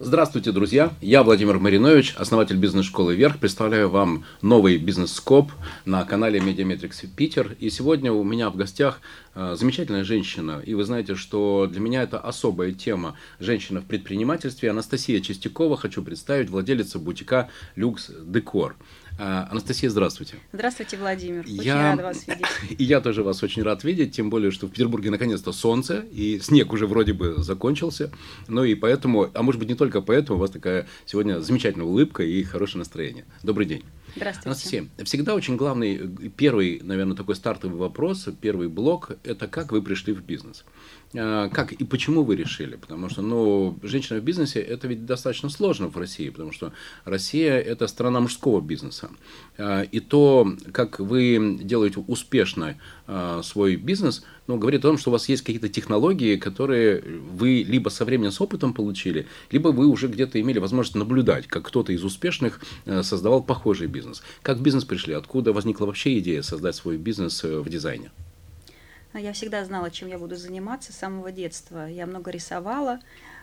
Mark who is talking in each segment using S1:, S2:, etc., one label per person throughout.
S1: Здравствуйте, друзья! Я Владимир Маринович, основатель бизнес-школы «Вверх». Представляю вам новый бизнес-скоп на канале MediaMetrics Питер. И сегодня у меня в гостях э, замечательная женщина. И вы знаете, что для меня это особая тема. Женщина в предпринимательстве. Анастасия Чистякова. Хочу представить владелица бутика «Люкс Декор». А, Анастасия, здравствуйте.
S2: Здравствуйте, Владимир.
S1: Очень я... рада вас видеть. И я тоже вас очень рад видеть, тем более, что в Петербурге наконец-то солнце, и снег уже вроде бы закончился. Ну и поэтому, а может быть не только поэтому, у вас такая сегодня замечательная улыбка и хорошее настроение. Добрый день.
S2: Здравствуйте.
S1: Анастасия, всегда очень главный, первый, наверное, такой стартовый вопрос, первый блок, это как вы пришли в бизнес. А, как и почему вы решили? Потому что, ну, женщина в бизнесе, это ведь достаточно сложно в России, потому что Россия – это страна мужского бизнеса. А, и то, как вы делаете успешно а, свой бизнес, ну, говорит о том, что у вас есть какие-то технологии, которые вы либо со временем с опытом получили, либо вы уже где-то имели возможность наблюдать, как кто-то из успешных создавал похожий бизнес. Как бизнес пришли? Откуда возникла вообще идея создать свой бизнес э, в дизайне?
S2: Я всегда знала, чем я буду заниматься с самого детства. Я много рисовала,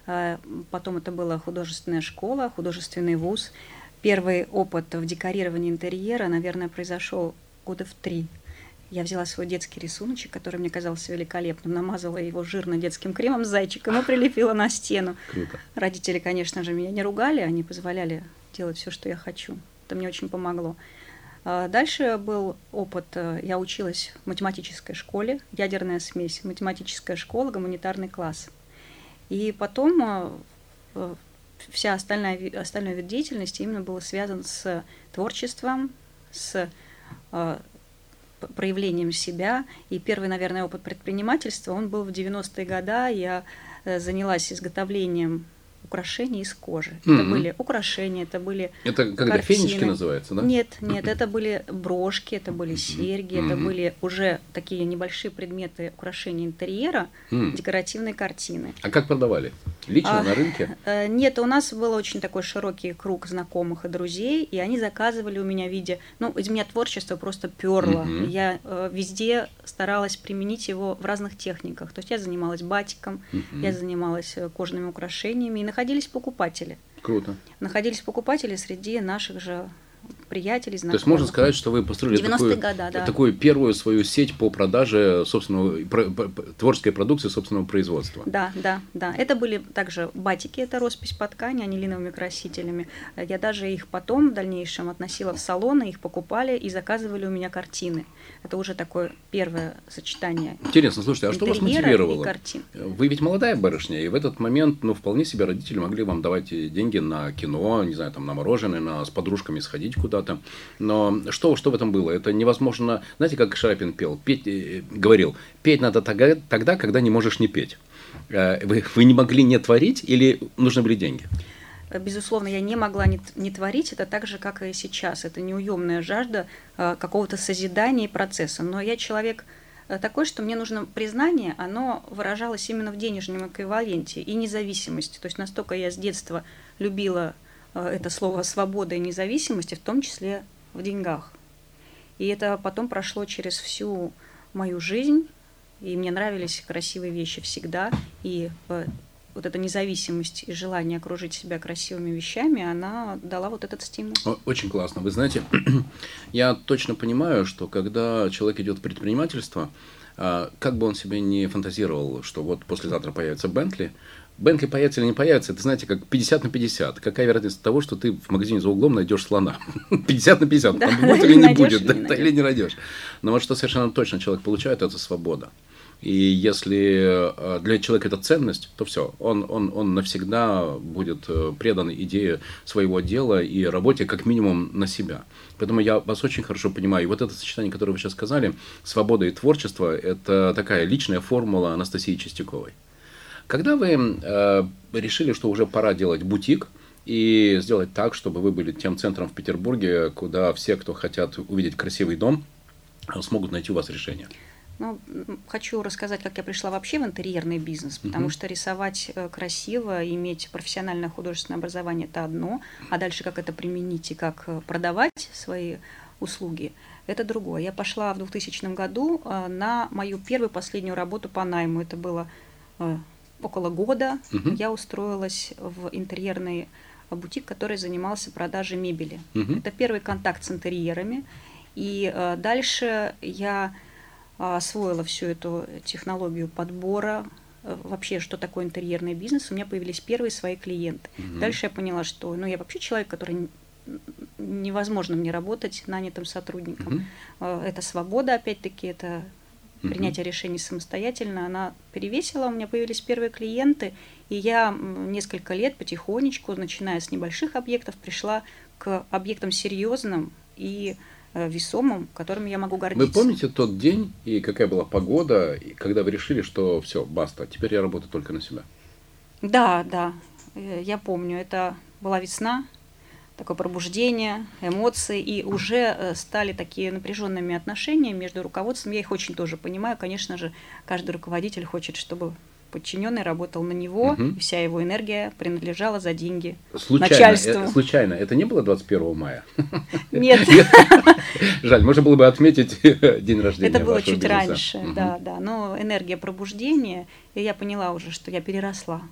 S2: э, потом это была художественная школа, художественный вуз. Первый опыт в декорировании интерьера, наверное, произошел года в три. Я взяла свой детский рисуночек, который мне казался великолепным, намазала его жирно детским кремом с зайчиком и прилепила на стену.
S1: Круто.
S2: Родители, конечно же, меня не ругали, они позволяли делать все, что я хочу. Это мне очень помогло. А, дальше был опыт, э, я училась в математической школе, ядерная смесь, математическая школа, гуманитарный класс. И потом э, э, вся остальная, остальной вид деятельности именно был связан с творчеством, с проявлением себя. И первый, наверное, опыт предпринимательства, он был в 90-е годы. Я занялась изготовлением украшения из кожи. Mm-hmm. Это были украшения, это были
S1: Это когда
S2: картины.
S1: фенечки называется, да?
S2: Нет, нет, это были брошки, это были серьги, mm-hmm. это были уже такие небольшие предметы украшения интерьера, mm-hmm. декоративные картины.
S1: А как продавали? Лично а, на рынке?
S2: Э, нет, у нас был очень такой широкий круг знакомых и друзей, и они заказывали у меня в виде... Ну, из меня творчество просто перло. Mm-hmm. Я э, везде старалась применить его в разных техниках. То есть я занималась батиком, mm-hmm. я занималась э, кожаными украшениями, и находились покупатели.
S1: Круто.
S2: Находились покупатели среди наших же приятелей,
S1: знакомых. То есть можно сказать, что вы построили такую, года, да. такую первую свою сеть по продаже собственного про, творческой продукции собственного производства.
S2: Да, да, да. Это были также батики, это роспись по ткани анилиновыми красителями. Я даже их потом в дальнейшем относила в салоны, их покупали и заказывали у меня картины. Это уже такое первое сочетание.
S1: Интересно, слушайте, а что вас мотивировало? Вы ведь молодая барышня, и в этот момент, ну, вполне себе родители могли вам давать деньги на кино, не знаю, там, на мороженое, на, с подружками сходить куда-то. Но что, что в этом было? Это невозможно... Знаете, как Шарапин пел? Петь, э, говорил, петь надо тогда, когда не можешь не петь. Э, вы, вы не могли не творить или нужны были деньги?
S2: безусловно, я не могла не, не творить, это так же, как и сейчас. Это неуемная жажда э, какого-то созидания и процесса. Но я человек э, такой, что мне нужно признание, оно выражалось именно в денежном эквиваленте и независимости. То есть настолько я с детства любила э, это слово «свобода» и независимость, в том числе в деньгах. И это потом прошло через всю мою жизнь, и мне нравились красивые вещи всегда, и вот эта независимость и желание окружить себя красивыми вещами, она дала вот этот стимул.
S1: Очень классно. Вы знаете, я точно понимаю, что когда человек идет в предпринимательство, а, как бы он себе не фантазировал, что вот послезавтра появится Бентли, Бентли появится или не появится, это, знаете, как 50 на 50. Какая вероятность того, что ты в магазине за углом найдешь слона? 50 на 50. Да, там будет или не будет, да, или не найдешь. Но вот что совершенно точно человек получает, это свобода. И если э, для человека это ценность, то все, он, он, он навсегда будет э, предан идее своего дела и работе как минимум на себя. Поэтому я вас очень хорошо понимаю. И вот это сочетание, которое вы сейчас сказали, свобода и творчество, это такая личная формула Анастасии Чистяковой. Когда вы э, решили, что уже пора делать бутик, и сделать так, чтобы вы были тем центром в Петербурге, куда все, кто хотят увидеть красивый дом, смогут найти у вас решение?
S2: Ну, хочу рассказать, как я пришла вообще в интерьерный бизнес, потому uh-huh. что рисовать э, красиво, иметь профессиональное художественное образование – это одно, а дальше как это применить и как э, продавать свои услуги – это другое. Я пошла в 2000 году э, на мою первую последнюю работу по найму. Это было около года угу. я устроилась в интерьерный бутик, который занимался продажей мебели. Угу. Это первый контакт с интерьерами. И э, дальше я освоила всю эту технологию подбора, э, вообще, что такое интерьерный бизнес, у меня появились первые свои клиенты. Угу. Дальше я поняла, что ну, я вообще человек, который невозможно мне работать нанятым сотрудником. Угу. Это свобода, опять-таки, это принятие решений самостоятельно, она перевесила, у меня появились первые клиенты, и я несколько лет потихонечку, начиная с небольших объектов, пришла к объектам серьезным и э, весомым, которыми я могу гордиться.
S1: Вы помните тот день и какая была погода, когда вы решили, что все, баста, теперь я работаю только на себя?
S2: Да, да, э, я помню, это была весна, такое пробуждение, эмоции, и уже э, стали такие напряженными отношения между руководством. Я их очень тоже понимаю. Конечно же, каждый руководитель хочет, чтобы подчиненный работал на него, угу. и вся его энергия принадлежала за деньги
S1: случайно, начальству. Это, случайно, это не было 21 мая?
S2: Нет.
S1: Жаль, можно было бы отметить день рождения
S2: Это было чуть раньше, да, да. Но энергия пробуждения, и я поняла уже, что я переросла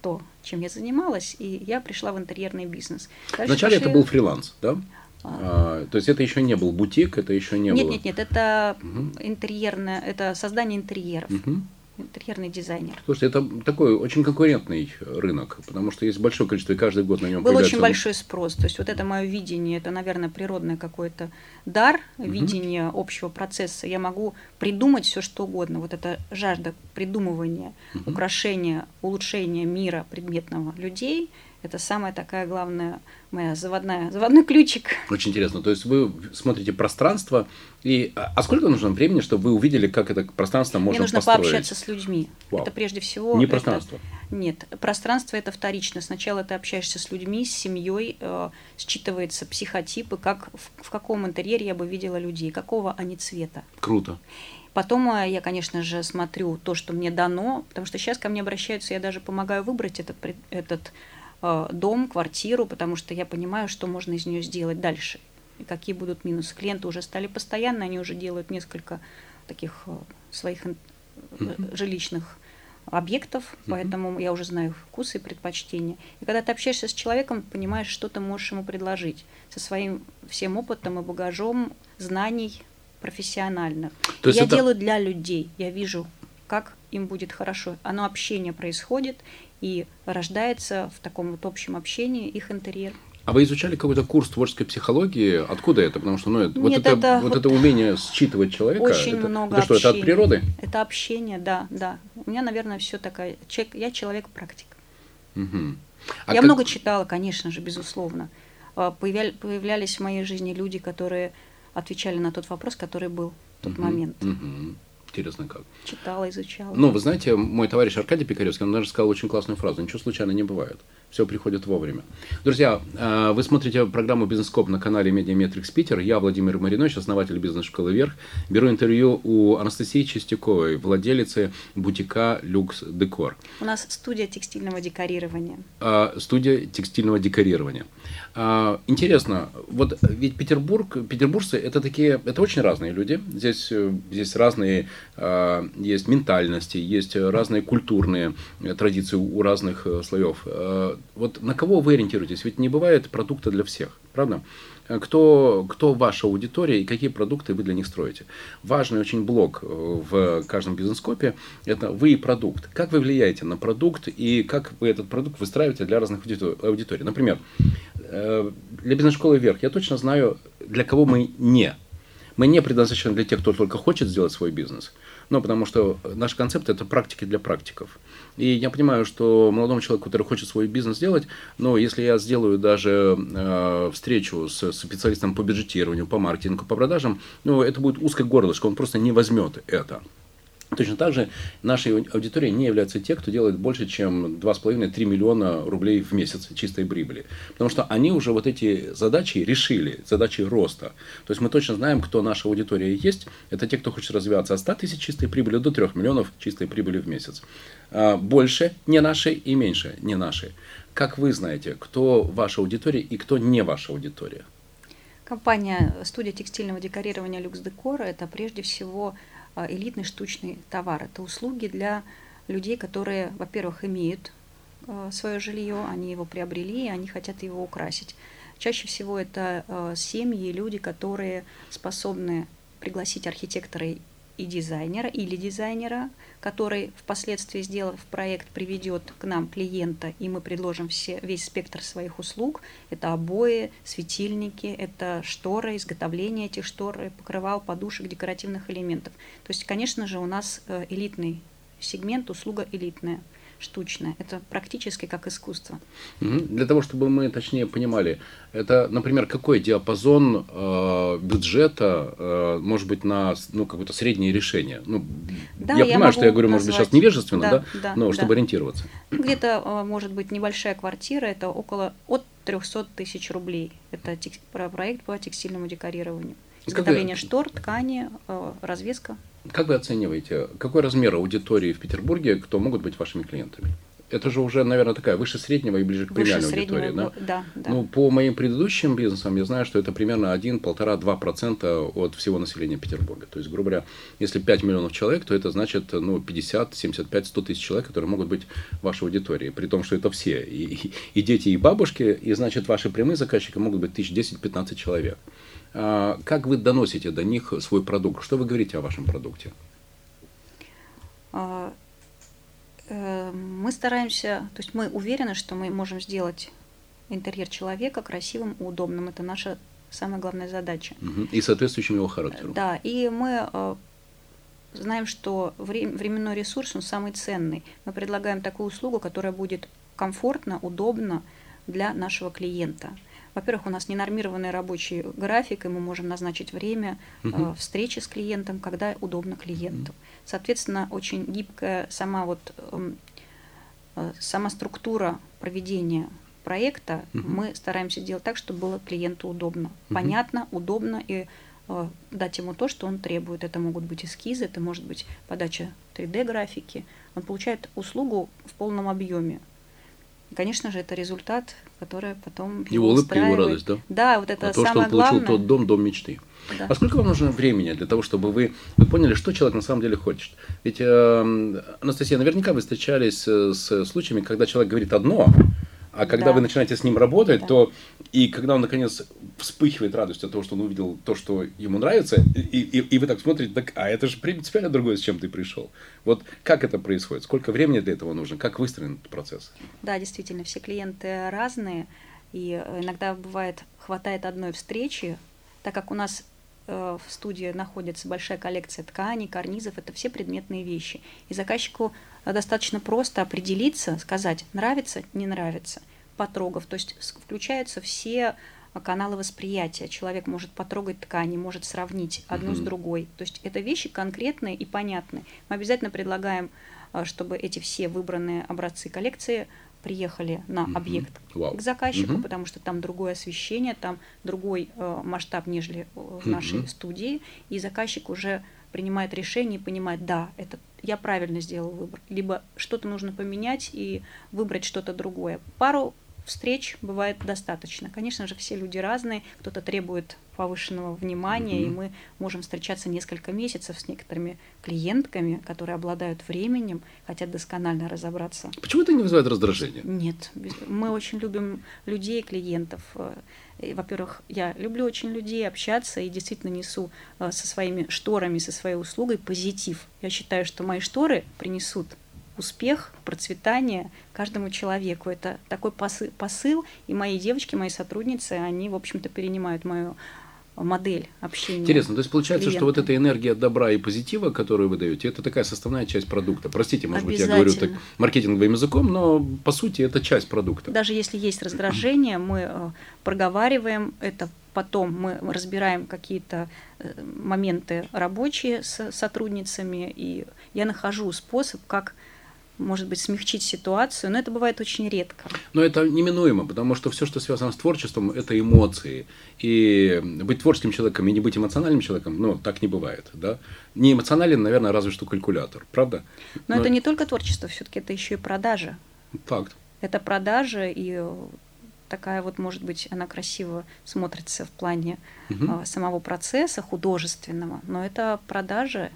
S2: то, чем я занималась, и я пришла в интерьерный бизнес.
S1: Дальше Вначале пошли... это был фриланс, да? А, то есть это еще не был бутик, это еще не
S2: нет,
S1: было.
S2: Нет, нет, нет, это угу. интерьерное, это создание интерьеров. Угу интерьерный дизайнер.
S1: Слушайте, это такой очень конкурентный рынок, потому что есть большое количество, и каждый год на нем
S2: Был очень большой спрос. То есть вот это мое видение, это, наверное, природный какой-то дар, угу. видение общего процесса. Я могу придумать все, что угодно. Вот эта жажда придумывания, угу. украшения, улучшения мира предметного людей – это самая такая главная моя заводная, заводной ключик.
S1: Очень интересно. То есть вы смотрите пространство, и а, а сколько нужно времени, чтобы вы увидели, как это пространство можно Мне
S2: нужно
S1: построить?
S2: пообщаться с людьми. Вау. Это прежде всего...
S1: Не пространство?
S2: Это, нет, пространство это вторично. Сначала ты общаешься с людьми, с семьей, э, считывается психотипы, как, в, в каком интерьере я бы видела людей, какого они цвета.
S1: Круто.
S2: Потом э, я, конечно же, смотрю то, что мне дано, потому что сейчас ко мне обращаются, я даже помогаю выбрать этот, этот дом, квартиру, потому что я понимаю, что можно из нее сделать дальше. И какие будут минусы. Клиенты уже стали постоянно, они уже делают несколько таких э, своих mm-hmm. жилищных объектов, mm-hmm. поэтому я уже знаю вкусы и предпочтения. И когда ты общаешься с человеком, понимаешь, что ты можешь ему предложить со своим всем опытом и багажом знаний профессиональных. То есть я это... делаю для людей, я вижу, как им будет хорошо. Оно общение происходит, и рождается в таком вот общем общении их интерьер.
S1: А вы изучали какой-то курс творческой психологии? Откуда это? Потому что ну, Нет, вот, это, это, вот, вот это умение считывать человека.
S2: Очень
S1: это,
S2: много
S1: это что, это от природы?
S2: Это общение, да, да. У меня, наверное, все такая. Человек, я человек-практик. Угу. А я как... много читала, конечно же, безусловно. А, появля... Появлялись в моей жизни люди, которые отвечали на тот вопрос, который был в тот угу, момент.
S1: Угу. Интересно как.
S2: Читала, изучала.
S1: Ну, вы знаете, мой товарищ Аркадий Пикаревский, он даже сказал очень классную фразу. Ничего случайно не бывает. Все приходит вовремя. Друзья, э, вы смотрите программу «Бизнес-скоп» на канале MediaMetrics Питер. Я Владимир Маринович, основатель бизнес-школы «Вверх». Беру интервью у Анастасии Чистяковой, владелицы бутика «Люкс Декор».
S2: У нас студия текстильного декорирования.
S1: А, студия текстильного декорирования. А, интересно, вот ведь Петербург, петербуржцы это такие, это очень разные люди. Здесь, здесь разные есть ментальности, есть разные культурные традиции у разных слоев вот на кого вы ориентируетесь? Ведь не бывает продукта для всех, правда? Кто, кто ваша аудитория и какие продукты вы для них строите? Важный очень блок э, в каждом бизнес-копе – это вы и продукт. Как вы влияете на продукт и как вы этот продукт выстраиваете для разных аудиторий? Например, э, для бизнес-школы «Вверх» я точно знаю, для кого мы не. Мы не предназначены для тех, кто только хочет сделать свой бизнес – ну, потому что наш концепт – это практики для практиков. И я понимаю, что молодому человеку, который хочет свой бизнес сделать, но если я сделаю даже э, встречу с, с специалистом по бюджетированию, по маркетингу, по продажам, ну, это будет узкое горлышко, он просто не возьмет это. Точно так же нашей аудиторией не являются те, кто делает больше, чем 2,5-3 миллиона рублей в месяц чистой прибыли. Потому что они уже вот эти задачи решили, задачи роста. То есть мы точно знаем, кто наша аудитория есть. Это те, кто хочет развиваться от 100 тысяч чистой прибыли до 3 миллионов чистой прибыли в месяц. А, больше не наши и меньше не наши. Как вы знаете, кто ваша аудитория и кто не ваша аудитория?
S2: Компания студия текстильного декорирования Люкс Декора – это прежде всего элитный штучный товар. Это услуги для людей, которые, во-первых, имеют свое жилье, они его приобрели, и они хотят его украсить. Чаще всего это семьи, люди, которые способны пригласить архитектора и дизайнера или дизайнера, который впоследствии, сделав проект, приведет к нам клиента, и мы предложим все, весь спектр своих услуг. Это обои, светильники, это шторы, изготовление этих штор, покрывал, подушек, декоративных элементов. То есть, конечно же, у нас э, элитный сегмент, услуга элитная – штучное. Это практически как искусство.
S1: Для того, чтобы мы точнее понимали, это, например, какой диапазон э, бюджета э, может быть на ну, какое-то среднее решение? Ну, да, я, я понимаю, что я говорю, назвать. может быть, сейчас невежественно, да, да? да но да. чтобы ориентироваться.
S2: Где-то э, может быть небольшая квартира, это около от 300 тысяч рублей. Это тек, проект по текстильному декорированию. Изготовление штор, ткани, э, развеска.
S1: Как вы оцениваете, какой размер аудитории в Петербурге, кто могут быть вашими клиентами? Это же уже, наверное, такая выше среднего и ближе к премиальной аудитории, да?
S2: Да, да.
S1: Ну, по моим предыдущим бизнесам я знаю, что это примерно 1, 1,5-2% от всего населения Петербурга. То есть, грубо говоря, если 5 миллионов человек, то это значит ну, 50, 75, 100 тысяч человек, которые могут быть вашей аудиторией. При том, что это все, и, и дети, и бабушки, и значит, ваши прямые заказчики могут быть тысяч 10-15 человек. А, как вы доносите до них свой продукт? Что вы говорите о вашем продукте?
S2: А, э, мы стараемся, то есть мы уверены, что мы можем сделать интерьер человека красивым и удобным. Это наша самая главная задача.
S1: И соответствующим его характеру.
S2: Да, и мы э, знаем, что временной ресурс, он самый ценный. Мы предлагаем такую услугу, которая будет комфортно, удобно для нашего клиента. Во-первых, у нас ненормированный рабочий график, и мы можем назначить время угу. встречи с клиентом, когда удобно клиенту. Соответственно, очень гибкая сама вот эм, э, сама структура проведения проекта угу. мы стараемся делать так, чтобы было клиенту удобно, угу. понятно, удобно и э, дать ему то, что он требует. Это могут быть эскизы, это может быть подача 3D-графики. Он получает услугу в полном объеме. Конечно же, это результат, который потом
S1: его, его улыбка, его радость, да?
S2: Да, вот это
S1: а то,
S2: самое
S1: что он получил главное. тот дом, дом мечты. Да. А сколько вам нужно времени для того, чтобы вы, вы поняли, что человек на самом деле хочет? Ведь, э, Анастасия, наверняка вы встречались с случаями, когда человек говорит одно, а когда да. вы начинаете с ним работать, да. то и когда он наконец вспыхивает радостью от того, что он увидел то, что ему нравится, и, и, и вы так смотрите, так, а это же принципиально другое, с чем ты пришел. Вот как это происходит? Сколько времени для этого нужно? Как выстроен этот процесс?
S2: Да, действительно, все клиенты разные, и иногда бывает хватает одной встречи, так как у нас э, в студии находится большая коллекция тканей, карнизов, это все предметные вещи. И заказчику достаточно просто определиться, сказать, нравится, не нравится, потрогав. То есть включаются все каналы восприятия. Человек может потрогать ткани, может сравнить одну mm-hmm. с другой. То есть это вещи конкретные и понятные. Мы обязательно предлагаем, э, чтобы эти все выбранные образцы коллекции приехали на mm-hmm. объект wow. к заказчику, mm-hmm. потому что там другое освещение, там другой э, масштаб, нежели в нашей mm-hmm. студии, и заказчик уже принимает решение и понимает, да, это я правильно сделал выбор, либо что-то нужно поменять и выбрать что-то другое. Пару встреч бывает достаточно. Конечно же, все люди разные, кто-то требует повышенного внимания, mm-hmm. и мы можем встречаться несколько месяцев с некоторыми клиентками, которые обладают временем, хотят досконально разобраться.
S1: Почему это не вызывает раздражения?
S2: Нет, мы очень любим людей, клиентов. Во-первых, я люблю очень людей общаться и действительно несу э, со своими шторами, со своей услугой позитив. Я считаю, что мои шторы принесут успех, процветание каждому человеку. Это такой посыл, посыл, и мои девочки, мои сотрудницы, они, в общем-то, перенимают мою модель общения.
S1: Интересно, то есть получается, клиента. что вот эта энергия добра и позитива, которую вы даете, это такая составная часть продукта. Простите, может быть, я говорю так маркетинговым языком, но по сути это часть продукта.
S2: Даже если есть раздражение, мы э, проговариваем это потом мы разбираем какие-то э, моменты рабочие с сотрудницами, и я нахожу способ, как может быть, смягчить ситуацию, но это бывает очень редко.
S1: Но это неминуемо, потому что все, что связано с творчеством, это эмоции. И быть творческим человеком и не быть эмоциональным человеком, ну, так не бывает. Да? Не эмоционален, наверное, разве что калькулятор, правда?
S2: Но, но... это не только творчество, все-таки это еще и продажа.
S1: Факт.
S2: Это продажа, и такая вот, может быть, она красиво смотрится в плане угу. самого процесса художественного, но это продажа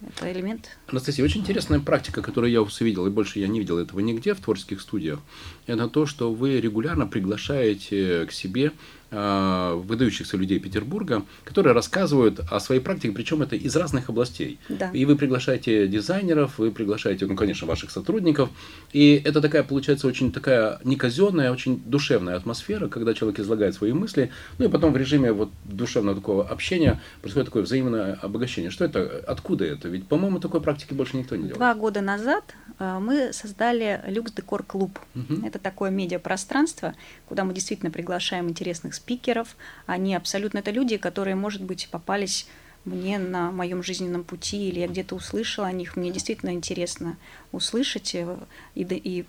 S2: это элемент.
S1: Анастасия, очень интересная практика, которую я увидел, и больше я не видел этого нигде в творческих студиях, это то, что вы регулярно приглашаете к себе Э, выдающихся людей Петербурга, которые рассказывают о своей практике, причем это из разных областей.
S2: Да.
S1: И вы приглашаете дизайнеров, вы приглашаете, ну, конечно, ваших сотрудников. И это такая, получается, очень такая неказенная, очень душевная атмосфера, когда человек излагает свои мысли, ну и потом в режиме вот душевного такого общения происходит такое взаимное обогащение. Что это? Откуда это? Ведь, по-моему, такой практики больше никто не делает.
S2: Два года назад э, мы создали Люкс Декор Клуб. Угу. Это такое медиапространство, куда мы действительно приглашаем интересных спикеров. Они абсолютно это люди, которые, может быть, попались мне на моем жизненном пути, или я где-то услышала о них. Мне действительно интересно услышать э, и, и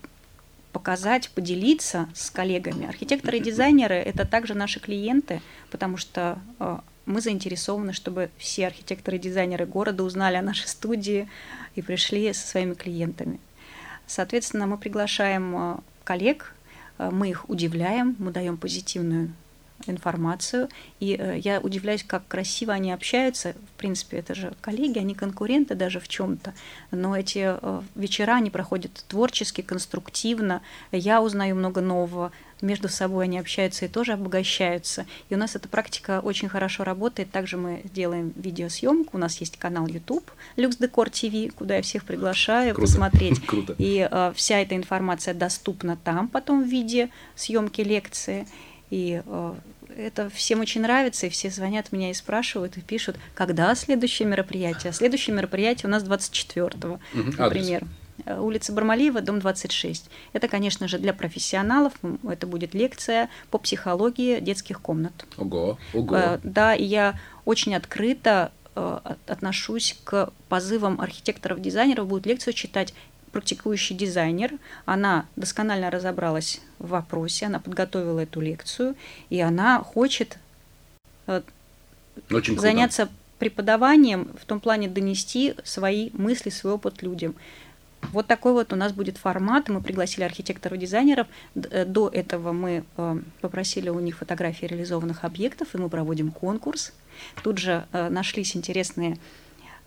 S2: показать, поделиться с коллегами. Архитекторы и дизайнеры – это также наши клиенты, потому что э, мы заинтересованы, чтобы все архитекторы и дизайнеры города узнали о нашей студии и пришли со своими клиентами. Соответственно, мы приглашаем э, коллег, мы их удивляем, мы даем позитивную информацию. И э, я удивляюсь, как красиво они общаются. В принципе, это же коллеги, они конкуренты даже в чем-то. Но эти э, вечера, они проходят творчески, конструктивно. Я узнаю много нового. Между собой они общаются и тоже обогащаются. И у нас эта практика очень хорошо работает. Также мы делаем видеосъемку. У нас есть канал YouTube Люкс Декор ТВ, куда я всех приглашаю Круто. посмотреть.
S1: Круто.
S2: И э, вся эта информация доступна там потом в виде съемки лекции. И э, это всем очень нравится, и все звонят меня и спрашивают, и пишут, когда следующее мероприятие. Следующее мероприятие у нас 24-го, угу, например. Адрес. Э, улица Бармалиева, дом 26. Это, конечно же, для профессионалов. Это будет лекция по психологии детских комнат.
S1: Ого, ого.
S2: Э, да, и я очень открыто отношусь к позывам архитекторов-дизайнеров. Будут лекцию читать практикующий дизайнер, она досконально разобралась в вопросе, она подготовила эту лекцию, и она хочет э, Очень заняться круто. преподаванием, в том плане донести свои мысли, свой опыт людям. Вот такой вот у нас будет формат. Мы пригласили архитекторов-дизайнеров. Э, до этого мы э, попросили у них фотографии реализованных объектов, и мы проводим конкурс. Тут же нашлись интересные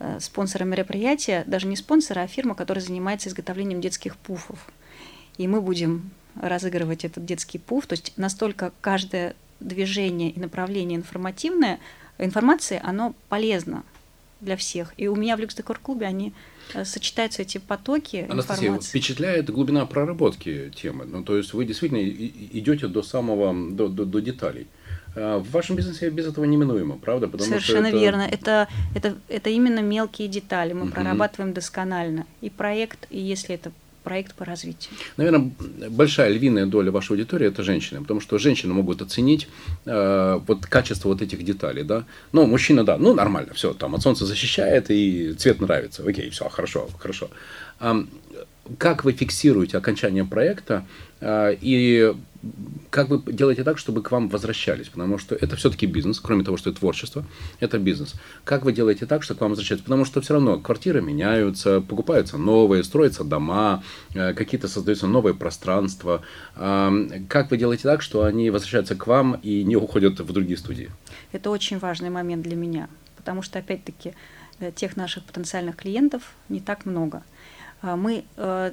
S2: Э, спонсора мероприятия, даже не спонсора, а фирма, которая занимается изготовлением детских пуфов. И мы будем разыгрывать этот детский пуф, то есть настолько каждое движение и направление информативное, информации, оно полезно для всех. И у меня в Люкс-Декор клубе они э, сочетаются эти потоки
S1: Анастасия,
S2: информации.
S1: впечатляет глубина проработки темы. Ну, то есть вы действительно идете до самого, до, до, до деталей. А, в вашем бизнесе без этого неминуемо, правда?
S2: Потому Совершенно что это... верно. Это, это, это именно мелкие детали. Мы угу. прорабатываем досконально. И проект, и если это проект по развитию.
S1: Наверное, большая львиная доля вашей аудитории это женщины, потому что женщины могут оценить э, вот качество вот этих деталей, да. Но мужчина, да, ну нормально, все, там от солнца защищает и цвет нравится, окей, все, хорошо, хорошо. А, как вы фиксируете окончание проекта э, и как вы делаете так, чтобы к вам возвращались? Потому что это все-таки бизнес, кроме того, что это творчество, это бизнес. Как вы делаете так, чтобы к вам возвращались? Потому что все равно квартиры меняются, покупаются новые, строятся дома, э, какие-то создаются новые пространства. Как вы делаете так, что они возвращаются к вам и не уходят в другие студии?
S2: Это очень важный момент для меня, потому что, опять-таки, э, тех наших потенциальных клиентов не так много. А мы э,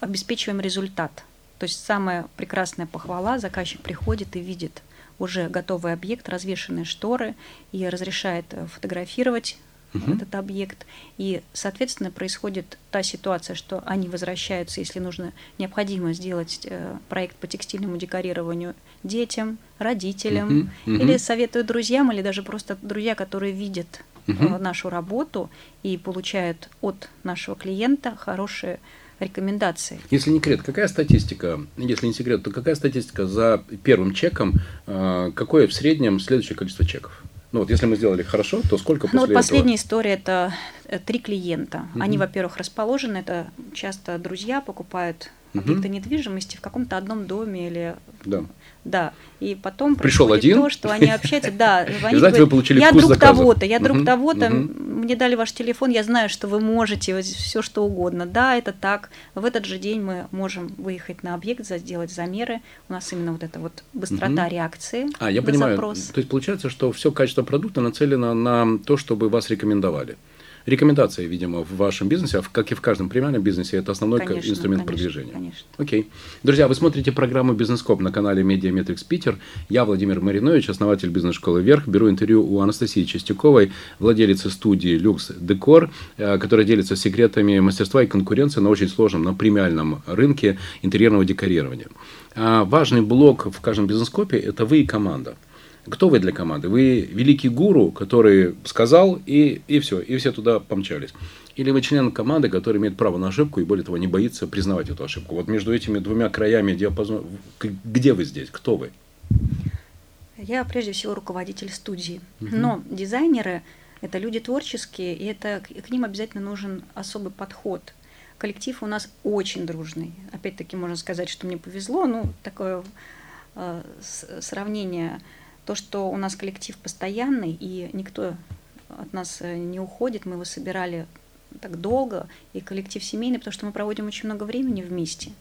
S2: обеспечиваем результат – то есть самая прекрасная похвала, заказчик приходит и видит уже готовый объект, развешенные шторы, и разрешает э, фотографировать угу. этот объект. И, соответственно, происходит та ситуация, что они возвращаются, если нужно, необходимо сделать э, проект по текстильному декорированию детям, родителям, угу. или советуют друзьям, или даже просто друзья, которые видят угу. нашу работу и получают от нашего клиента хорошие рекомендации.
S1: Если не секрет, какая статистика, если не секрет, то какая статистика за первым чеком, а, какое в среднем следующее количество чеков? Ну вот, если мы сделали хорошо, то сколько после
S2: Ну вот последняя этого? история – это э, три клиента. Угу. Они, во-первых, расположены, это часто друзья покупают угу. недвижимости в каком-то одном доме или
S1: да.
S2: Да, и потом
S1: пришел один,
S2: то, что они общаются, да,
S1: они говорят, вы получили
S2: я
S1: друг
S2: того-то, я друг того-то, мне дали ваш телефон, я знаю, что вы можете все что угодно, да, это так. В этот же день мы можем выехать на объект, сделать замеры. У нас именно вот эта вот быстрота реакции.
S1: А я понимаю. То есть получается, что все качество продукта нацелено на то, чтобы вас рекомендовали. Рекомендации, видимо, в вашем бизнесе, а как и в каждом премиальном бизнесе, это основной конечно, инструмент конечно, продвижения. Конечно. Окей. Друзья, вы смотрите программу «Бизнес-коп» на канале Mediametrics Питер. Я Владимир Маринович, основатель бизнес-школы «Вверх». Беру интервью у Анастасии Чистяковой, владелицы студии «Люкс Декор», э, которая делится секретами мастерства и конкуренции на очень сложном, на премиальном рынке интерьерного декорирования. А важный блок в каждом бизнес-копе – это вы и команда. Кто вы для команды? Вы великий гуру, который сказал, и, и все, и все туда помчались. Или вы член команды, который имеет право на ошибку и, более того, не боится признавать эту ошибку. Вот между этими двумя краями диапазона, где вы здесь, кто вы?
S2: Я прежде всего руководитель студии. Угу. Но дизайнеры – это люди творческие, и это, к ним обязательно нужен особый подход. Коллектив у нас очень дружный. Опять-таки можно сказать, что мне повезло. Ну, такое э, сравнение – то, что у нас коллектив постоянный, и никто от нас э, не уходит, мы его собирали так долго, и коллектив семейный, потому что мы проводим очень много времени вместе.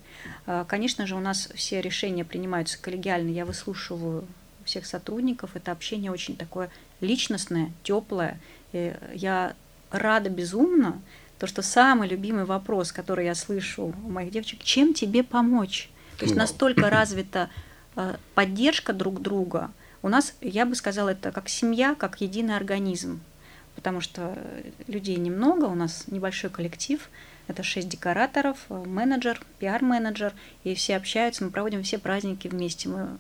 S2: А, конечно же, у нас все решения принимаются коллегиально, я выслушиваю всех сотрудников, это общение очень такое личностное, теплое. И я рада безумно, то, что самый любимый вопрос, который я слышу у моих девочек, чем тебе помочь? То есть настолько развита э, поддержка друг друга, у нас, я бы сказала, это как семья, как единый организм, потому что людей немного, у нас небольшой коллектив, это шесть декораторов, менеджер, пиар-менеджер, и все общаются, мы проводим все праздники вместе. Мы,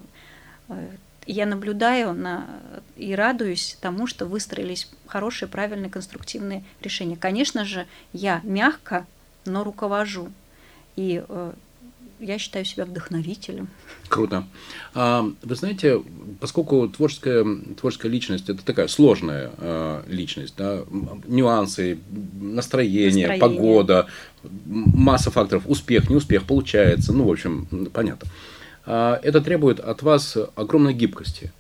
S2: э, я наблюдаю на, и радуюсь тому, что выстроились хорошие, правильные, конструктивные решения. Конечно же, я мягко, но руковожу. И э, я считаю себя вдохновителем.
S1: Круто. А, вы знаете, поскольку творческая, творческая личность это такая сложная а, личность, да, нюансы, настроение, настроение, погода, масса факторов, успех, неуспех, получается, ну, в общем, понятно. А, это требует от вас огромной гибкости.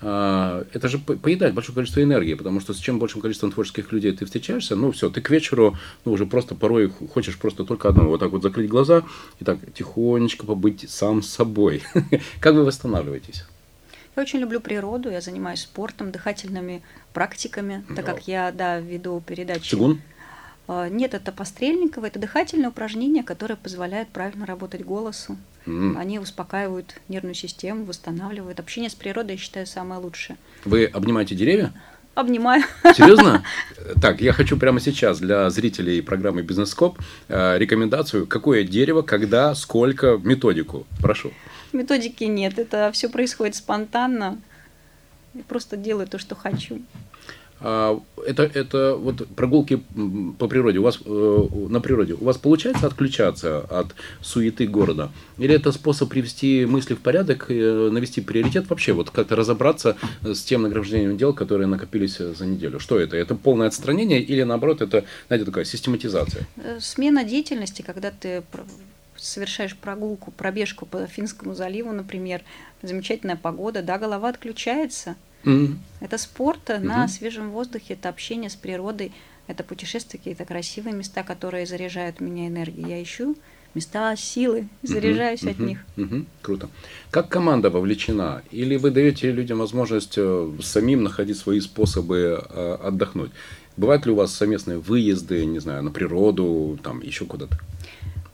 S1: А, это же поедает большое количество энергии, потому что с чем большим количеством творческих людей ты встречаешься, ну все, ты к вечеру ну, уже просто порой хочешь просто только одного, вот так вот закрыть глаза и так тихонечко побыть сам собой. Как вы восстанавливаетесь?
S2: Я очень люблю природу, я занимаюсь спортом, дыхательными практиками, так как я, да, веду передачи.
S1: Цигун?
S2: А, нет, это пострельниковое, это дыхательные упражнения, которые позволяют правильно работать голосу. Mm. Они успокаивают нервную систему, восстанавливают. Общение с природой, я считаю, самое лучшее.
S1: Вы обнимаете деревья?
S2: Обнимаю.
S1: Серьезно? Так, я хочу прямо сейчас для зрителей программы Бизнес-коп э, рекомендацию, какое дерево, когда, сколько, методику. Прошу.
S2: Методики нет, это все происходит спонтанно. Я просто делаю то, что хочу.
S1: А, это, это вот прогулки по природе, у вас э, на природе, у вас получается отключаться от суеты города? Или это способ привести мысли в порядок, э, навести приоритет вообще, вот как-то разобраться с тем награждением дел, которые накопились за неделю? Что это? Это полное отстранение или наоборот это, знаете, такая систематизация?
S2: Э, смена деятельности, когда ты совершаешь прогулку, пробежку по Финскому заливу, например, замечательная погода, да, голова отключается – Mm-hmm. Это спорт mm-hmm. на свежем воздухе, это общение с природой, это путешествия, какие-то красивые места, которые заряжают меня энергией. Я ищу места силы, заряжаюсь mm-hmm. от них.
S1: Mm-hmm. Круто. Как команда вовлечена? Или вы даете людям возможность э, самим находить свои способы э, отдохнуть? Бывают ли у вас совместные выезды, не знаю, на природу, там еще куда-то?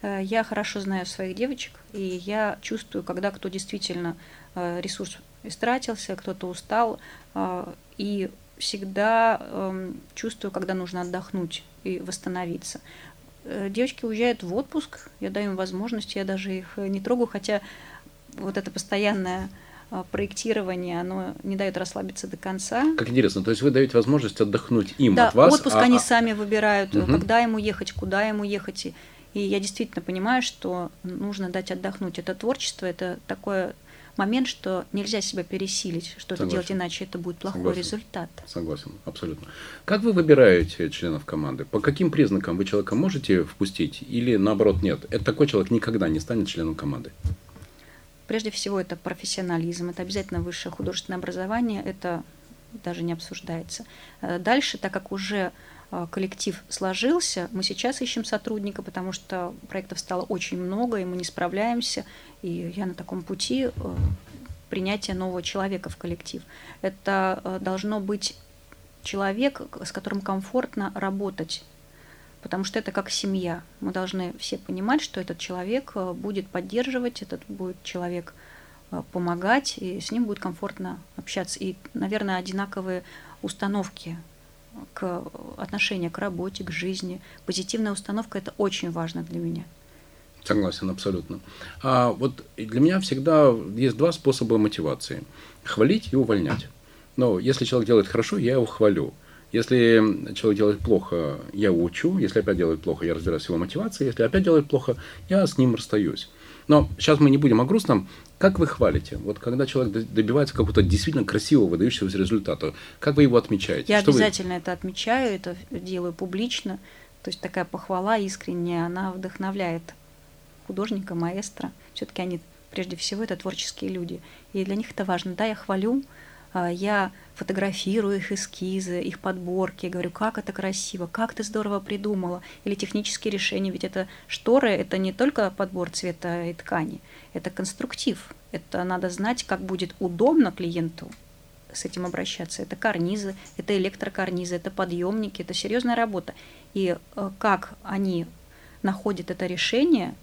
S2: Я хорошо знаю своих девочек, и я чувствую, когда кто действительно ресурс истратился, кто-то устал, а, и всегда эм, чувствую, когда нужно отдохнуть и восстановиться. Э, девочки уезжают в отпуск, я даю им возможность, я даже их не трогаю, хотя вот это постоянное а, проектирование, оно не дает расслабиться до конца.
S1: Как интересно, то есть вы даете возможность отдохнуть им
S2: да,
S1: от вас?
S2: отпуск а, они а... сами выбирают, угу. когда ему ехать, куда ему ехать. И я действительно понимаю, что нужно дать отдохнуть. Это творчество, это такое момент, что нельзя себя пересилить, что-то делать иначе, это будет плохой Согласен. результат.
S1: Согласен, абсолютно. Как вы выбираете членов команды? По каким признакам вы человека можете впустить или наоборот нет? Это такой человек никогда не станет членом команды.
S2: Прежде всего, это профессионализм, это обязательно высшее художественное образование, это даже не обсуждается. Э, дальше, так как уже коллектив сложился, мы сейчас ищем сотрудника, потому что проектов стало очень много, и мы не справляемся. И я на таком пути э, принятия нового человека в коллектив. Это должно быть человек, с которым комфортно работать, потому что это как семья. Мы должны все понимать, что этот человек э, будет поддерживать, этот будет человек э, помогать, и с ним будет комфортно общаться. И, наверное, одинаковые установки к отношению к работе, к жизни. Позитивная установка – это очень важно для меня.
S1: Согласен, абсолютно. А вот для меня всегда есть два способа мотивации. Хвалить и увольнять. Но если человек делает хорошо, я его хвалю. Если человек делает плохо, я учу. Если опять делает плохо, я разбираюсь с его мотивацией. Если опять делает плохо, я с ним расстаюсь. Но сейчас мы не будем о грустном. Как вы хвалите? Вот когда человек добивается какого-то действительно красивого, выдающегося результата, как вы его отмечаете?
S2: Я Что обязательно вы... это отмечаю, это делаю публично. То есть такая похвала искренняя, она вдохновляет художника, маэстро. Все-таки они прежде всего это творческие люди. И для них это важно. Да, я хвалю, я фотографирую их эскизы, их подборки, говорю, как это красиво, как ты здорово придумала, или технические решения, ведь это шторы, это не только подбор цвета и ткани, это конструктив, это надо знать, как будет удобно клиенту с этим обращаться. Это карнизы, это электрокарнизы, это подъемники, это серьезная работа. И э, как они находят это решение,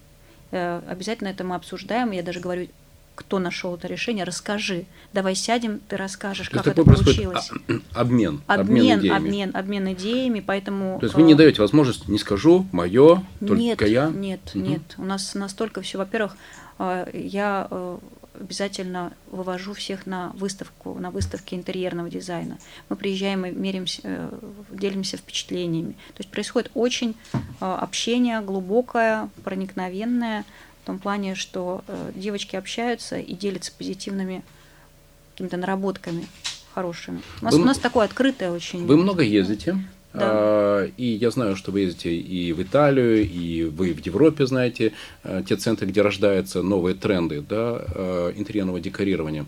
S2: э, обязательно это мы обсуждаем. Я даже говорю, кто нашел это решение, расскажи. Давай сядем, ты расскажешь, как это получилось.
S1: Обмен,
S2: обмен, обмен идеями. Обмен, обмен идеями, поэтому...
S1: То есть вы не э, даете возможность, не скажу, мое, только
S2: нет,
S1: я?
S2: Нет, угу. нет. У нас настолько все, во-первых, э, я э, обязательно вывожу всех на выставку, на выставке интерьерного дизайна. Мы приезжаем и меримся, делимся впечатлениями. То есть происходит очень общение глубокое, проникновенное, том плане, что э, девочки общаются и делятся позитивными какими-то наработками хорошими. У нас, вы, у нас такое открытое очень.
S1: Вы много ездите? Да. А, и я знаю, что вы ездите и в Италию, и вы в Европе знаете а, те центры, где рождаются новые тренды да, а, интерьерного декорирования.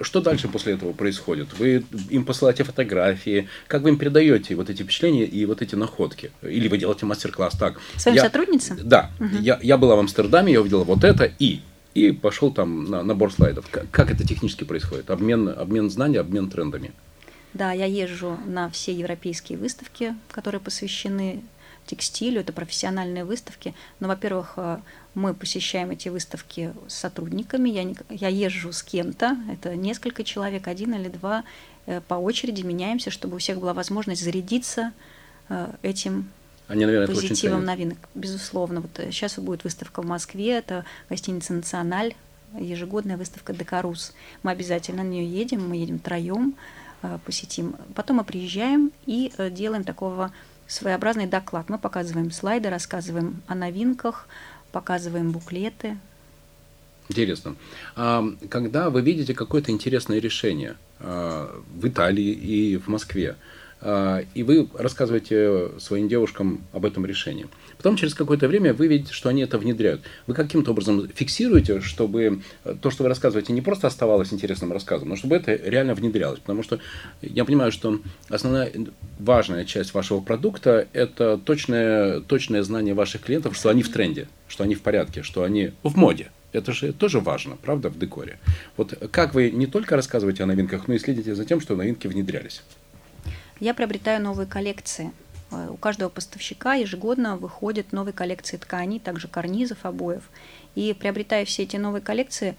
S1: Что дальше после этого происходит? Вы им посылаете фотографии, как вы им передаете вот эти впечатления и вот эти находки? Или вы делаете мастер-класс так?
S2: Своим я, сотрудницам?
S1: Да. Угу. Я, я была в Амстердаме, я увидела вот это и и пошел там на набор слайдов. Как, как это технически происходит? Обмен, обмен знаний, обмен трендами.
S2: Да, я езжу на все европейские выставки, которые посвящены текстилю, это профессиональные выставки. Но, во-первых, э, мы посещаем эти выставки с сотрудниками, я, не, я езжу с кем-то, это несколько человек, один или два, э, по очереди меняемся, чтобы у всех была возможность зарядиться э, этим
S1: они, наверное,
S2: позитивом новинок. Безусловно. Вот сейчас будет выставка в Москве, это гостиница «Националь», ежегодная выставка «Декарус». Мы обязательно на нее едем, мы едем троем. Э, посетим. Потом мы приезжаем и э, делаем такого своеобразный доклад. Мы показываем слайды, рассказываем о новинках, показываем буклеты.
S1: Интересно. А когда вы видите какое-то интересное решение а, в Италии и в Москве, и вы рассказываете своим девушкам об этом решении. Потом через какое-то время вы видите, что они это внедряют. Вы каким-то образом фиксируете, чтобы то, что вы рассказываете, не просто оставалось интересным рассказом, но чтобы это реально внедрялось. Потому что я понимаю, что основная важная часть вашего продукта – это точное, точное знание ваших клиентов, что они в тренде, что они в порядке, что они в моде. Это же тоже важно, правда, в декоре. Вот как вы не только рассказываете о новинках, но и следите за тем, что новинки внедрялись?
S2: Я приобретаю новые коллекции. Э, у каждого поставщика ежегодно выходят новые коллекции тканей, также карнизов, обоев. И приобретая все эти новые коллекции,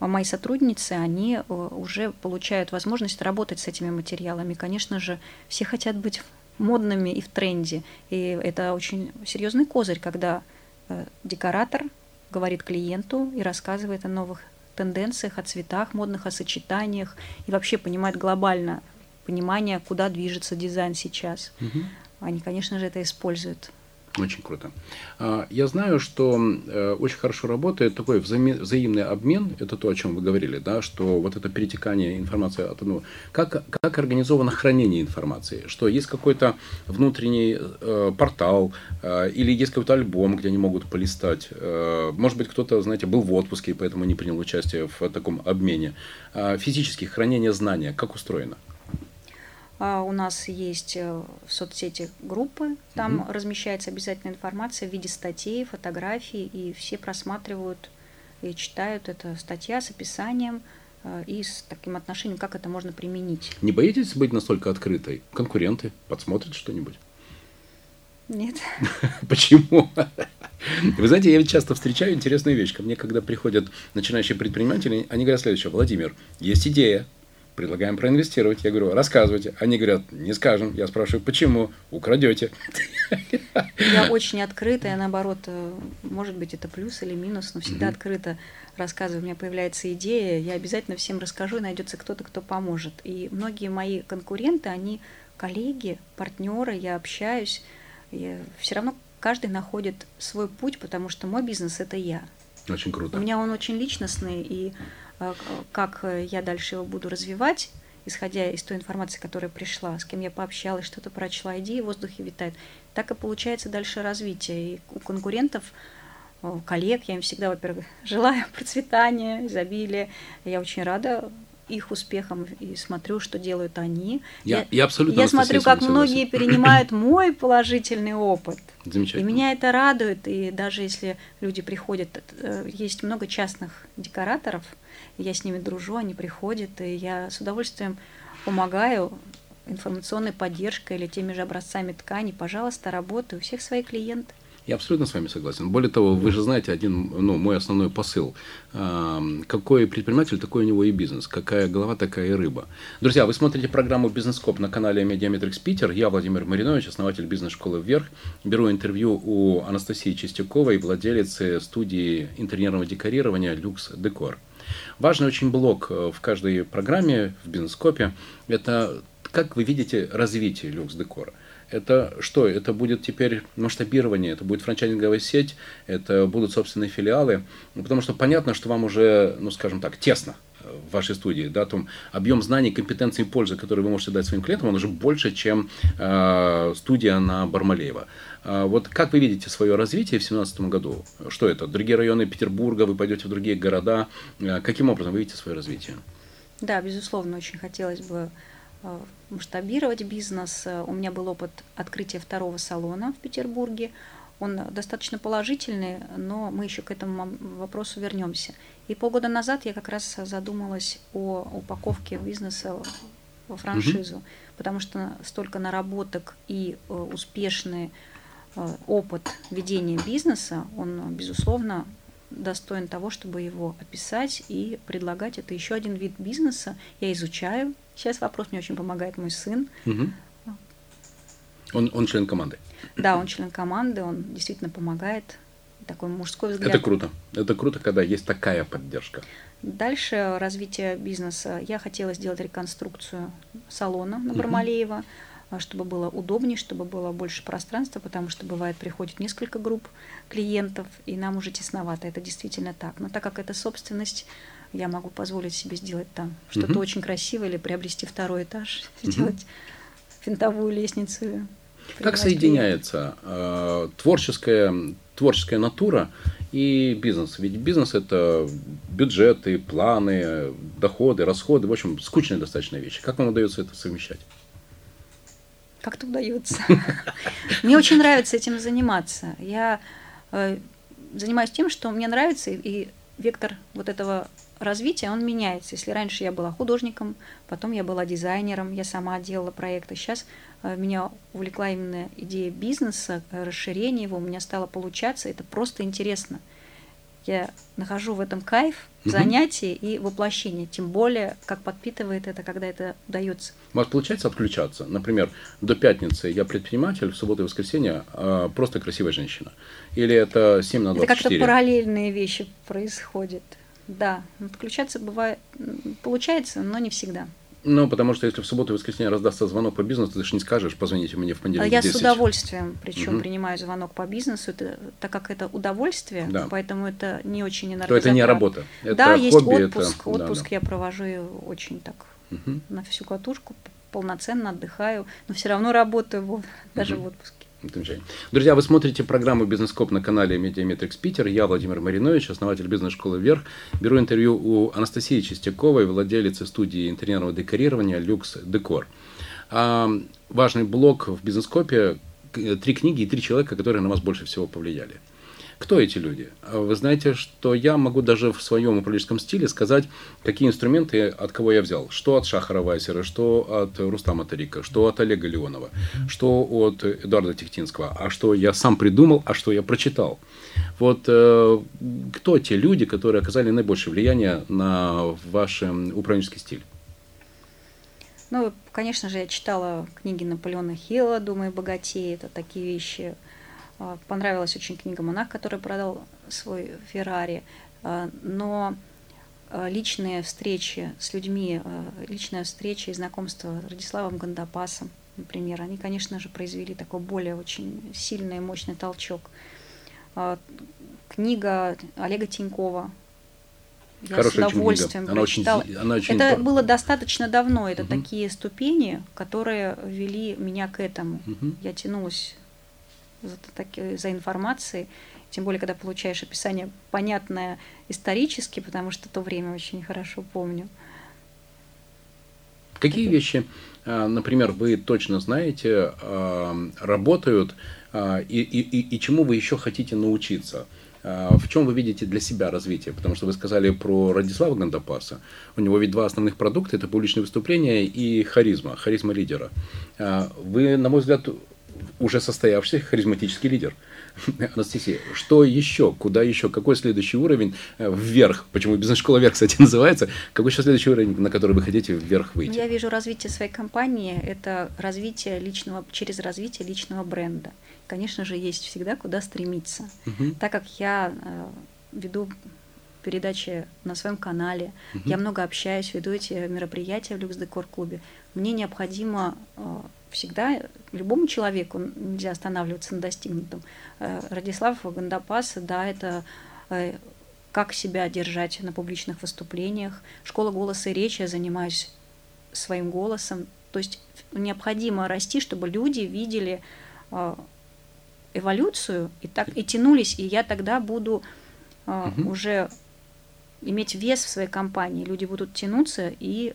S2: э, мои сотрудницы, они э, уже получают возможность работать с этими материалами. Конечно же, все хотят быть модными и в тренде. И это очень серьезный козырь, когда декоратор говорит клиенту и рассказывает о новых тенденциях, о цветах модных, о сочетаниях и вообще понимает глобально понимание, куда движется дизайн сейчас. Угу. Они, конечно же, это используют.
S1: Очень круто. А, я знаю, что э, очень хорошо работает такой взаимный обмен, это то, о чем вы говорили, да, что вот это перетекание информации от одного. Как, как организовано хранение информации? Что есть какой-то внутренний э, портал э, или есть какой-то альбом, где они могут полистать? Э, может быть, кто-то, знаете, был в отпуске, и поэтому не принял участие в таком обмене. Э, физически хранение знания, как устроено?
S2: А, у нас есть э, в соцсети группы, там угу. размещается обязательная информация в виде статей, фотографий, и все просматривают и читают. Это статья с описанием э, и с таким отношением, как это можно применить.
S1: Не боитесь быть настолько открытой? Конкуренты подсмотрят что-нибудь?
S2: Нет.
S1: Почему? Вы знаете, я ведь часто встречаю интересную вещь. Ко мне, когда приходят начинающие предприниматели, они говорят следующее. Владимир, есть идея, предлагаем проинвестировать. Я говорю, рассказывайте. Они говорят, не скажем. Я спрашиваю, почему? Украдете.
S2: Я очень открытая, наоборот, э, может быть, это плюс или минус, но всегда открыто рассказываю. У меня появляется идея, я обязательно всем расскажу, и найдется кто-то, кто поможет. И многие мои конкуренты, они коллеги, партнеры, я общаюсь. И все равно каждый находит свой путь, потому что мой бизнес это я.
S1: Очень круто.
S2: У меня он очень личностный, и э, как я дальше его буду развивать, исходя из той информации, которая пришла, с кем я пообщалась, что-то прочла, идеи в воздухе витают, так и получается дальше развитие. И у конкурентов, коллег, я им всегда, во-первых, желаю процветания, изобилия. Я очень рада их успехам и смотрю, что делают они.
S1: Я, я, я абсолютно
S2: Я смотрю, как многие перенимают мой положительный опыт.
S1: Замечательно.
S2: И меня это радует. И даже если люди приходят, э, есть много частных декораторов, я с ними дружу, они приходят, и я с удовольствием помогаю информационной поддержкой или теми же образцами ткани. Пожалуйста, работаю. У всех свои клиенты.
S1: Я абсолютно с вами согласен. Более того, вы же знаете один, ну, мой основной посыл. Какой предприниматель, такой у него и бизнес. Какая голова, такая и рыба. Друзья, вы смотрите программу «Бизнес-коп» на канале Mediametrics Питер. Я Владимир Маринович, основатель бизнес-школы «Вверх». Беру интервью у Анастасии Чистяковой, владелицы студии интерьерного декорирования «Люкс Декор». Важный очень блок э, в каждой программе в «Бизнес-копе» – это как вы видите развитие «Люкс Декора». Это что? Это будет теперь масштабирование, это будет франчайзинговая сеть, это будут собственные филиалы. Ну, потому что понятно, что вам уже, ну скажем так, тесно в вашей студии, да, там объем знаний, компетенций и пользы, которые вы можете дать своим клиентам, он уже больше, чем э, студия на Бармалеева. Э, вот как вы видите свое развитие в 2017 году? Что это? Другие районы Петербурга, вы пойдете в другие города. Э, каким образом вы видите свое развитие?
S2: Да, безусловно, очень хотелось бы Э, масштабировать бизнес. У меня был опыт открытия второго салона в Петербурге. Он достаточно положительный, но мы еще к этому вопросу вернемся. И полгода назад я как раз задумалась о упаковке бизнеса во франшизу, угу. потому что столько наработок и э, успешный э, опыт ведения бизнеса, он, безусловно, достоин того, чтобы его описать и предлагать. Это еще один вид бизнеса. Я изучаю Сейчас вопрос мне очень помогает мой сын.
S1: Угу. Он, он член команды.
S2: Да, он член команды, он действительно помогает. Такой мужской взгляд.
S1: Это круто. Это круто, когда есть такая поддержка.
S2: Дальше развитие бизнеса. Я хотела сделать реконструкцию салона на Бармалеева, угу. чтобы было удобнее, чтобы было больше пространства, потому что бывает приходит несколько групп клиентов, и нам уже тесновато. Это действительно так. Но так как это собственность я могу позволить себе сделать там что-то угу. очень красивое или приобрести второй этаж, угу. сделать финтовую лестницу.
S1: Как соединяется э, творческая, творческая натура и бизнес? Ведь бизнес это бюджеты, планы, доходы, расходы, в общем, скучные достаточно вещи. Как вам удается это совмещать?
S2: Как это удается? Мне очень нравится этим заниматься. Я э, занимаюсь тем, что мне нравится, и вектор вот этого развития, он меняется. Если раньше я была художником, потом я была дизайнером, я сама делала проекты. Сейчас э, меня увлекла именно идея бизнеса, расширения его, у меня стало получаться, это просто интересно. Я нахожу в этом кайф, угу. занятие и воплощение, тем более, как подпитывает это, когда это удается.
S1: У вас получается отключаться? Например, до пятницы я предприниматель, в субботу и воскресенье а, просто красивая женщина. Или это 7 на 24?
S2: Это как-то параллельные вещи происходят. Да, отключаться бывает, получается, но не всегда.
S1: Ну, потому что если в субботу и воскресенье раздастся звонок по бизнесу, ты же не скажешь, позвоните мне в понедельник.
S2: Я 10. с удовольствием, причем угу. принимаю звонок по бизнесу, это, так как это удовольствие, да. поэтому это не очень энергозатрат.
S1: То это не работа. Это
S2: да,
S1: хобби,
S2: есть отпуск.
S1: Это...
S2: Отпуск
S1: да, да.
S2: я провожу очень так угу. на всю катушку, полноценно отдыхаю, но все равно работаю даже угу. в отпуске.
S1: Друзья, вы смотрите программу «Бизнес-коп» на канале Mediametrics Питер. Я Владимир Маринович, основатель бизнес-школы «Вверх». Беру интервью у Анастасии Чистяковой, владелицы студии интерьерного декорирования «Люкс Декор». А, важный блок в «Бизнес-копе» – три книги и три человека, которые на вас больше всего повлияли. Кто эти люди? Вы знаете, что я могу даже в своем управленческом стиле сказать, какие инструменты от кого я взял. Что от Шахара Вайсера, что от Рустама Тарика, что от Олега Леонова, что от Эдуарда Тихтинского, а что я сам придумал, а что я прочитал. Вот э, кто те люди, которые оказали наибольшее влияние на ваш управленческий стиль?
S2: Ну, конечно же, я читала книги Наполеона Хилла «Думай богатей», это такие вещи. А, понравилась очень книга «Монах», который продал свой Феррари. А, но а, личные встречи с людьми, личная встреча и знакомство с Радиславом Гандапасом, например, они, конечно же, произвели такой более очень сильный и мощный толчок. Книга Олега Тинькова
S1: я Хорошая с удовольствием
S2: книга. Она прочитала. Очень, она очень это было достаточно давно. Это угу. такие ступени, которые вели меня к этому. Угу. Я тянулась за, таки, за информацией, тем более, когда получаешь описание понятное исторически, потому что то время очень хорошо помню.
S1: Какие это... вещи, а, например, вы точно знаете, а, работают, а, и, и, и, и чему вы еще хотите научиться? В чем вы видите для себя развитие? Потому что вы сказали про Радислава Гандапаса. У него ведь два основных продукта – это публичное выступление и харизма, харизма лидера. Вы, на мой взгляд, уже состоявшийся харизматический лидер. Анастасия, что еще? Куда еще? Какой следующий уровень э, вверх? Почему бизнес-школа вверх, кстати, называется? Какой еще следующий уровень, на который вы хотите вверх выйти?
S2: Я вижу развитие своей компании. Это развитие личного, через развитие личного бренда. Конечно же, есть всегда куда стремиться. Угу. Так как я э, веду передачи на своем канале, угу. я много общаюсь, веду эти мероприятия в Люкс Декор клубе, мне необходимо э, всегда любому человеку нельзя останавливаться на достигнутом. Э, Радислав Гандапас, да, это э, как себя держать на публичных выступлениях. Школа голоса и речи, я занимаюсь своим голосом. То есть необходимо расти, чтобы люди видели э, эволюцию и так и тянулись, и я тогда буду угу. уже иметь вес в своей компании. Люди будут тянуться и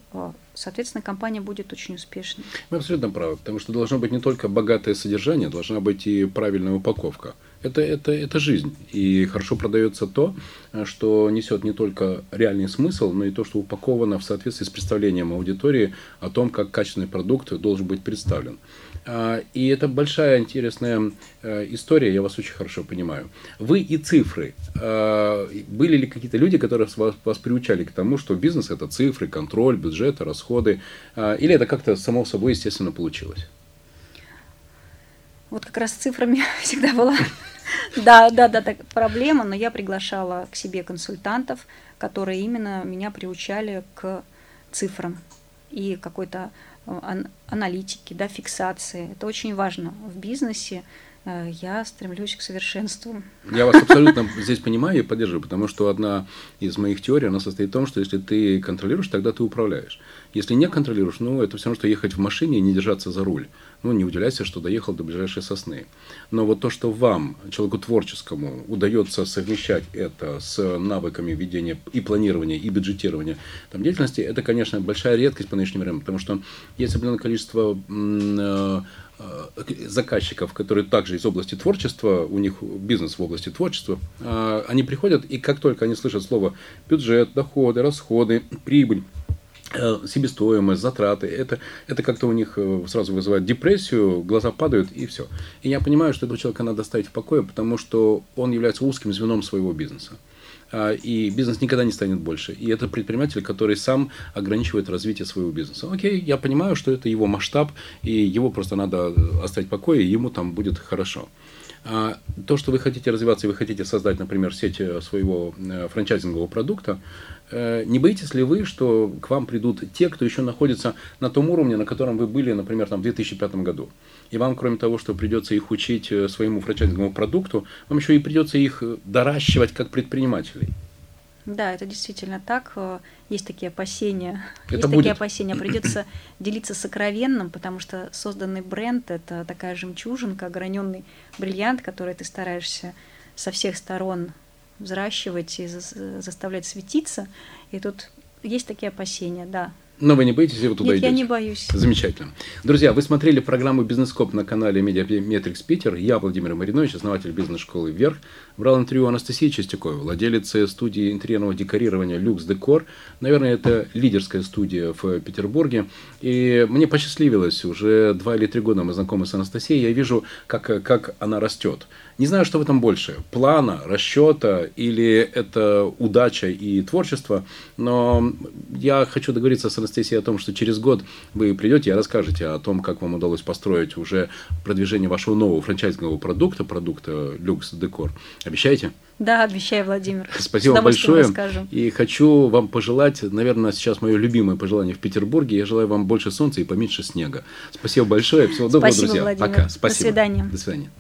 S2: соответственно, компания будет очень успешной.
S1: Вы абсолютно правы, потому что должно быть не только богатое содержание, должна быть и правильная упаковка. Это, это, это жизнь. И хорошо продается то, что несет не только реальный смысл, но и то, что упаковано в соответствии с представлением аудитории о том, как качественный продукт должен быть представлен. А, и это большая интересная э, история, я вас очень хорошо понимаю. Вы и цифры. А, были ли какие-то люди, которые вас, вас приучали к тому, что бизнес это цифры, контроль, бюджеты, расходы? А, или это как-то само собой естественно получилось?
S2: Вот как раз с цифрами всегда была да, да, да, так, проблема, но я приглашала к себе консультантов, которые именно меня приучали к цифрам и какой-то аналитики, да, фиксации. Это очень важно в бизнесе. Э, я стремлюсь к совершенству.
S1: Я вас абсолютно здесь понимаю и поддерживаю, потому что одна из моих теорий, она состоит в том, что если ты контролируешь, тогда ты управляешь. Если не контролируешь, ну, это все равно, что ехать в машине и не держаться за руль. Ну, не удивляйся, что доехал до ближайшей сосны. Но вот то, что вам, человеку творческому, удается совмещать это с навыками ведения и планирования, и бюджетирования там, деятельности, это, конечно, большая редкость по нынешнему времени, потому что есть определенное количество э, заказчиков, которые также из области творчества, у них бизнес в области творчества, э, они приходят, и как только они слышат слово бюджет, доходы, расходы, прибыль, Э, себестоимость, затраты, это, это как-то у них э, сразу вызывает депрессию, глаза падают и все. И я понимаю, что этого человека надо оставить в покое, потому что он является узким звеном своего бизнеса. А, и бизнес никогда не станет больше. И это предприниматель, который сам ограничивает развитие своего бизнеса. Окей, я понимаю, что это его масштаб, и его просто надо оставить в покое, и ему там будет хорошо. А то, что вы хотите развиваться, и вы хотите создать, например, сеть э, своего франчайзингового продукта, Э, не боитесь ли вы, что к вам придут те, кто еще находится на том уровне, на котором вы были, например, там, в 2005 году? И вам, кроме того, что придется их учить э, своему франчайзинговому продукту, вам еще и придется их э, доращивать как предпринимателей.
S2: Да, это действительно так. Есть такие опасения. Это Есть будет. такие опасения. Придется делиться сокровенным, потому что созданный бренд это такая жемчужинка, ограненный бриллиант, который ты стараешься со всех сторон взращивать и заставлять светиться. И тут есть такие опасения, да.
S1: Но вы не боитесь, если вы туда
S2: Нет,
S1: идете?
S2: я не боюсь.
S1: Замечательно. Друзья, вы смотрели программу «Бизнескоп» на канале Mediametrics Питер. Я Владимир Маринович, основатель бизнес-школы «Вверх». Брал интервью Анастасии Чистяковой, владелицы студии интерьерного декорирования «Люкс Декор». Наверное, это лидерская студия в Петербурге. И мне посчастливилось, уже два или три года мы знакомы с Анастасией, я вижу, как, как она растет. Не знаю, что в этом больше, плана, расчета или это удача и творчество, но я хочу договориться с Анастасией о том, что через год вы придете и расскажете о том, как вам удалось построить уже продвижение вашего нового франчайзингового продукта, продукта Люкс Декор. Обещаете?
S2: Да, обещаю, Владимир.
S1: Спасибо большое. Расскажу. И хочу вам пожелать, наверное, сейчас мое любимое пожелание в Петербурге. Я желаю вам больше солнца и поменьше снега. Спасибо большое. Всего доброго,
S2: Спасибо,
S1: друзья.
S2: Владимир.
S1: Пока. Спасибо.
S2: До свидания.
S1: До свидания.